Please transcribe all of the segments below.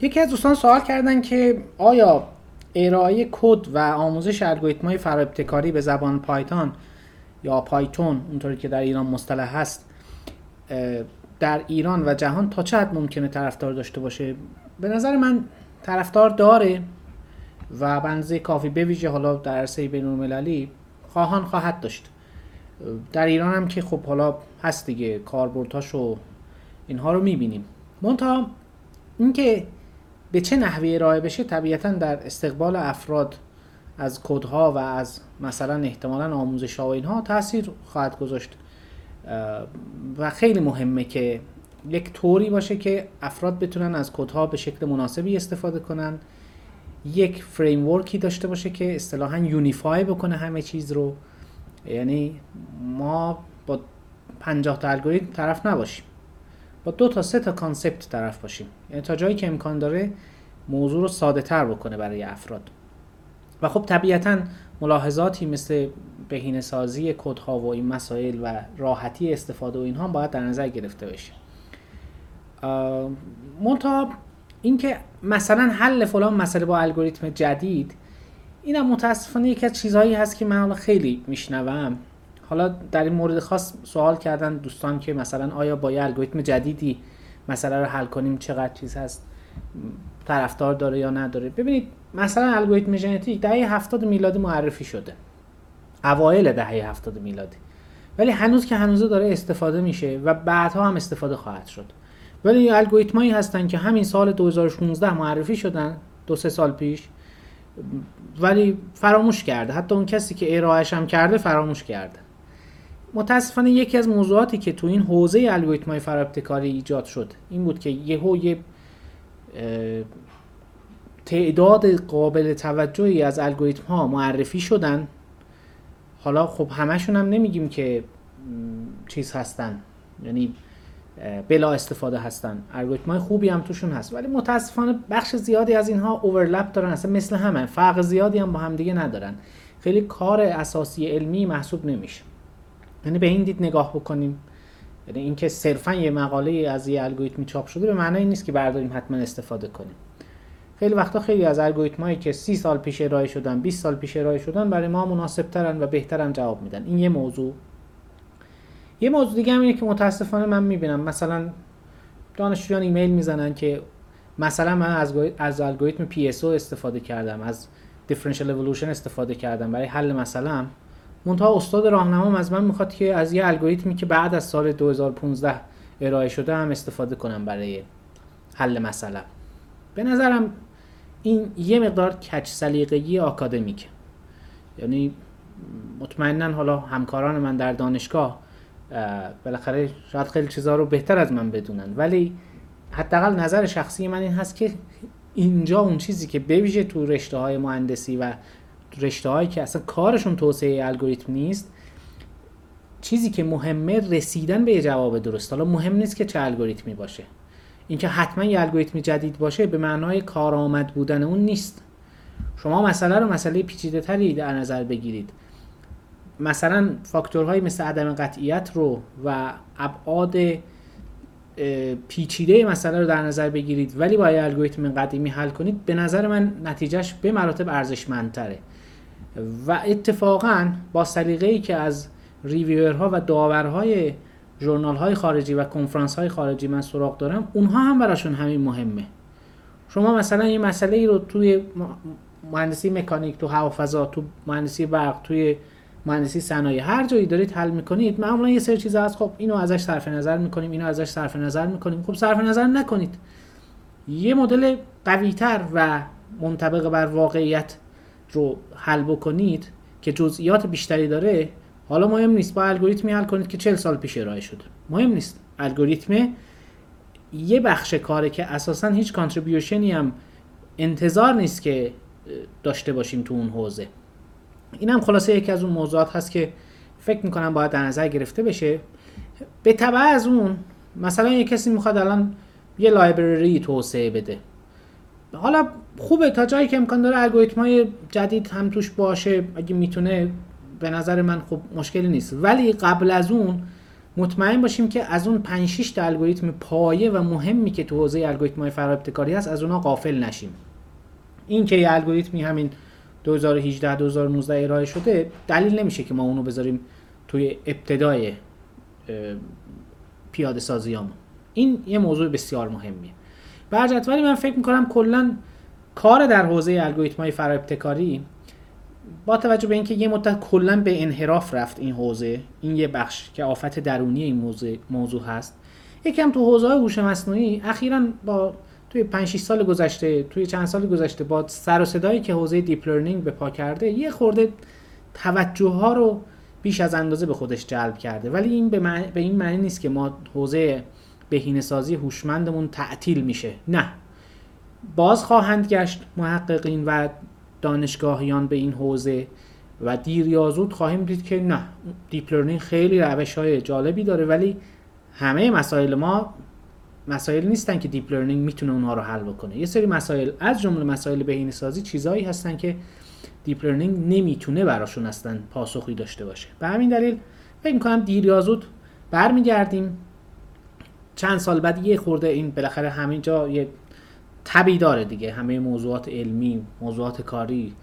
یکی از دوستان سوال کردن که آیا ارائه کد و آموزش الگوریتم‌های فرابتکاری به زبان پایتون یا پایتون اونطوری که در ایران مصطلح هست در ایران و جهان تا چه حد ممکنه طرفدار داشته باشه؟ به نظر من طرفدار داره و بنزه کافی بویژه حالا در عرصه بین خواهان خواهد داشت. در ایران هم که خب حالا هست دیگه کاربردهاش و اینها رو می‌بینیم. منتها اینکه به چه نحوی ارائه بشه طبیعتا در استقبال افراد از کدها و از مثلا احتمالا آموزش ها و اینها تاثیر خواهد گذاشت. و خیلی مهمه که یک طوری باشه که افراد بتونن از کدها به شکل مناسبی استفاده کنن. یک فریم ورکی داشته باشه که اصطلاحا یونیفای بکنه همه چیز رو. یعنی ما با 50 تا الگوریتم طرف نباشیم. با دو تا سه تا کانسپت طرف باشیم. یعنی تا جایی که امکان داره موضوع رو ساده تر بکنه برای افراد. و خب طبیعتا ملاحظاتی مثل بهینه سازی کدها و این مسائل و راحتی استفاده و اینها باید در نظر گرفته بشه. منتها اینکه مثلا حل فلان مسئله با الگوریتم جدید اینم متاسفانه یکی از چیزهایی هست که من خیلی میشنوم. حالا در این مورد خاص سوال کردن دوستان که مثلا آیا با یه الگوریتم جدیدی مسئله رو حل کنیم چقدر چیز هست طرفدار داره یا نداره؟ ببینید مثلا الگوریتم ژنتیک دهه 70 میلادی معرفی شده. اوایل دهه 70 میلادی. ولی هنوز که هنوز داره استفاده میشه و بعدها هم استفاده خواهد شد. ولی الگوریتمایی هستن که همین سال 2016 معرفی شدن دو سه سال پیش. ولی فراموش کرده. حتی اون کسی که ارائهش هم کرده فراموش کرده. متاسفانه یکی از موضوعاتی که تو این حوزه الگوریتم های فرابتکاری ایجاد شد این بود که یهو یه تعداد قابل توجهی از الگوریتم ها معرفی شدن. حالا خب همشون هم نمیگیم که چیز هستن. یعنی بلا استفاده هستن. الگوریتم های خوبی هم توشون هست. ولی متاسفانه بخش زیادی از اینها اوورلپ دارن. اصلا مثل همه. فرق زیادی هم با هم دیگه ندارن. خیلی کار اساسی علمی محسوب نمیشه. یعنی به این دید نگاه بکنیم. یعنی اینکه صرفا یه مقاله از یه الگوریتمی چاپ شده به معنای نیست که برداریم حتما استفاده کنیم. خیلی وقتا خیلی از الگوریتمایی که 30 سال پیش ارائه شدن 20 سال پیش ارائه شدن برای ما مناسب ترن و بهترن جواب میدن. این یه موضوع. یه موضوع دیگه هم اینه که متاسفانه من می‌بینم. مثلا دانشجویان ایمیل می‌زنن که مثلا من از از الگوریتم PSO استفاده کردم از differential evolution استفاده کردم. برای حل مثلا منتها استاد راهنمام از من می‌خواد که از یه الگوریتمی که بعد از سال 2015 ارائه شده هم استفاده کنم برای حل مسئله. به نظرم این یه مقدار کج سلیقگی آکادمیکه یعنی مطمئنا حالا همکاران من در دانشگاه بالاخره شاید خیلی چیزها رو بهتر از من بدونن. ولی حداقل نظر شخصی من این هست که اینجا اون چیزی که بویژه تو رشته های مهندسی و رشته هایی که اصلا کارشون توسعه الگوریتم نیست چیزی که مهمه رسیدن به یه جواب درست. حالا مهم نیست که چه الگوریتمی باشه. اینکه حتما یه الگوریتمی جدید باشه به معنای کارآمد بودن اون نیست. شما مسئله رو مسئله پیچیده تری در نظر بگیرید. مثلا فاکتورهایی مثل عدم قطعیت رو و ابعاد پیچیده مسئله رو در نظر بگیرید ولی با یه الگوریتم قدیمی حل کنید به نظر من نتیجهش به مراتب ارزشمندتره. و اتفاقا با سلیقه ای که از ریویورها و داورهای ژورنال های خارجی و کنفرانس های خارجی من سراغ دارم اونها هم براشون همین مهمه. شما مثلا یه مسئله ای رو توی مهندسی مکانیک تو هوافضا تو مهندسی برق توی مهندسی صنایع هر جایی دارید حل می‌کنید معمولا یه سری چیزا هست. خب اینو ازش صرف نظر می‌کنیم اینو ازش صرف نظر می‌کنیم. خب صرف نظر نکنید. یه مدل قویتر و منطبق بر واقعیت رو حل بکنید که جزئیات بیشتری داره حالا مهم نیست. با الگوریتمی حل کنید که 40 سال پیش ارائه شده. مهم نیست. الگوریتم یه بخش کاره که اساسا هیچ کانتریبیوشنی هم انتظار نیست که داشته باشیم تو اون حوزه. این هم خلاصه یکی از اون موضوعات هست که فکر می‌کنم باید در نظر گرفته بشه. به طبع از اون مثلا یه کسی می‌خواد الان یه لایبرری توسعه بده. حالا خوبه تا جایی که امکان داره الگوریتم های جدید هم توش باشه اگه می‌تونه به نظر من خب مشکلی نیست. ولی قبل از اون مطمئن باشیم که از اون 5 6 تا الگوریتم پایه و مهمی که تو حوزه الگوریتم های ابتکاری هست از اونها غافل نشیم. این که یه الگوریتمی همین 2018 2019 ارائه شده دلیل نمیشه که ما اونو بذاریم توی ابتدای پیاده سازیامون. این یه موضوع بسیار مهمیه. برجت ولی من فکر می‌کنم کلا کار در حوزه الگوریتم های ابتکاری با توجه به اینکه یه مدت کلا به انحراف رفت این حوزه این یه بخش که آفت درونی این موضوع, موضوع هست. یکم تو حوزه هوش مصنوعی اخیرا با توی 5 6 سال گذشته توی چند سال گذشته با سر و صدایی که حوزه deep learning به پا کرده یه خورده توجه ها رو بیش از اندازه به خودش جلب کرده. ولی این به, به این معنی نیست که ما حوزه بهینه سازی هوشمندمون تعطیل میشه. نه. باز خواهند گشت محققین و دانشگاهیان به این حوزه و دیر یا خواهیم دید که نه deep learning خیلی روش های جالبی داره ولی همه مسائل ما مسائل نیستن که deep learning می‌تونه اونها رو حل بکنه. یه سری مسائل از جمله مسائل بهینه سازی چیزهایی هستن که deep learning نمی‌تونه براشون اصلا پاسخی داشته باشه. به همین دلیل فکر می‌کنم دیر یا زود برمیگردیم چند سال بعد یه خورده این بالاخره همینجا یه تبی داره دیگه. همه موضوعات علمی موضوعات کاری.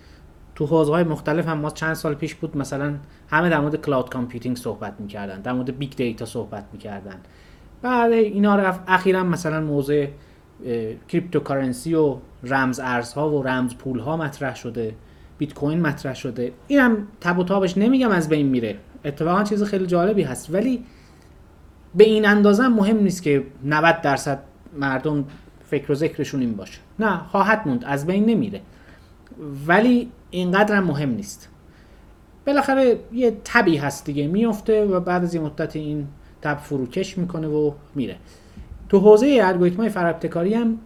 تو حوزه های مختلف هم ما چند سال پیش بود مثلا همه در مورد cloud computing صحبت می‌کردن. در مورد big data صحبت می‌کردن. بعد اینا رفت اخیرا مثلا موضوع cryptocurrency و رمز ارزها و رمز پول ها مطرح شده. بیت کوین مطرح شده. اینم تب و تابش نمیگم از بین میره. اتفاقا چیز خیلی جالبی هست. ولی به این اندازه مهم نیست که 90 درصد مردم فکر و ذکرشون این باشه. نه خواهد موند از بین نمیره. ولی اینقدر هم مهم نیست. بالاخره یه تبی هست دیگه میفته و بعد از یه مدت این تب فروکش می‌کنه و میره. تو حوزه الگوریتم های فرابتکاری هم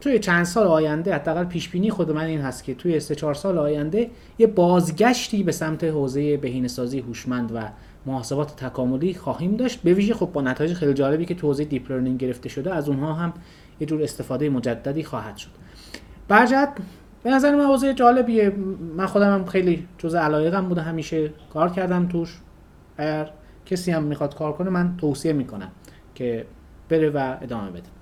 توی چند سال آینده حداقل پیش بینی خود من این هست که توی سه چهار سال آینده یه بازگشتی به سمت حوزه بهینه‌سازی هوشمند و محاسبات تکاملی خواهیم داشت. به ویژه خب با نتایج خیلی جالبی که تو حوزه deep learning گرفته شده از اونها هم یه جور استفاده مجددی خواهد شد. برجت به نظر من حوزه جالبیه. من خودم هم خیلی جز علایقم بوده. همیشه کار کردم توش. اگر کسی هم می‌خواد کار کنه من توصیه می‌کنم که بره و ادامه بده.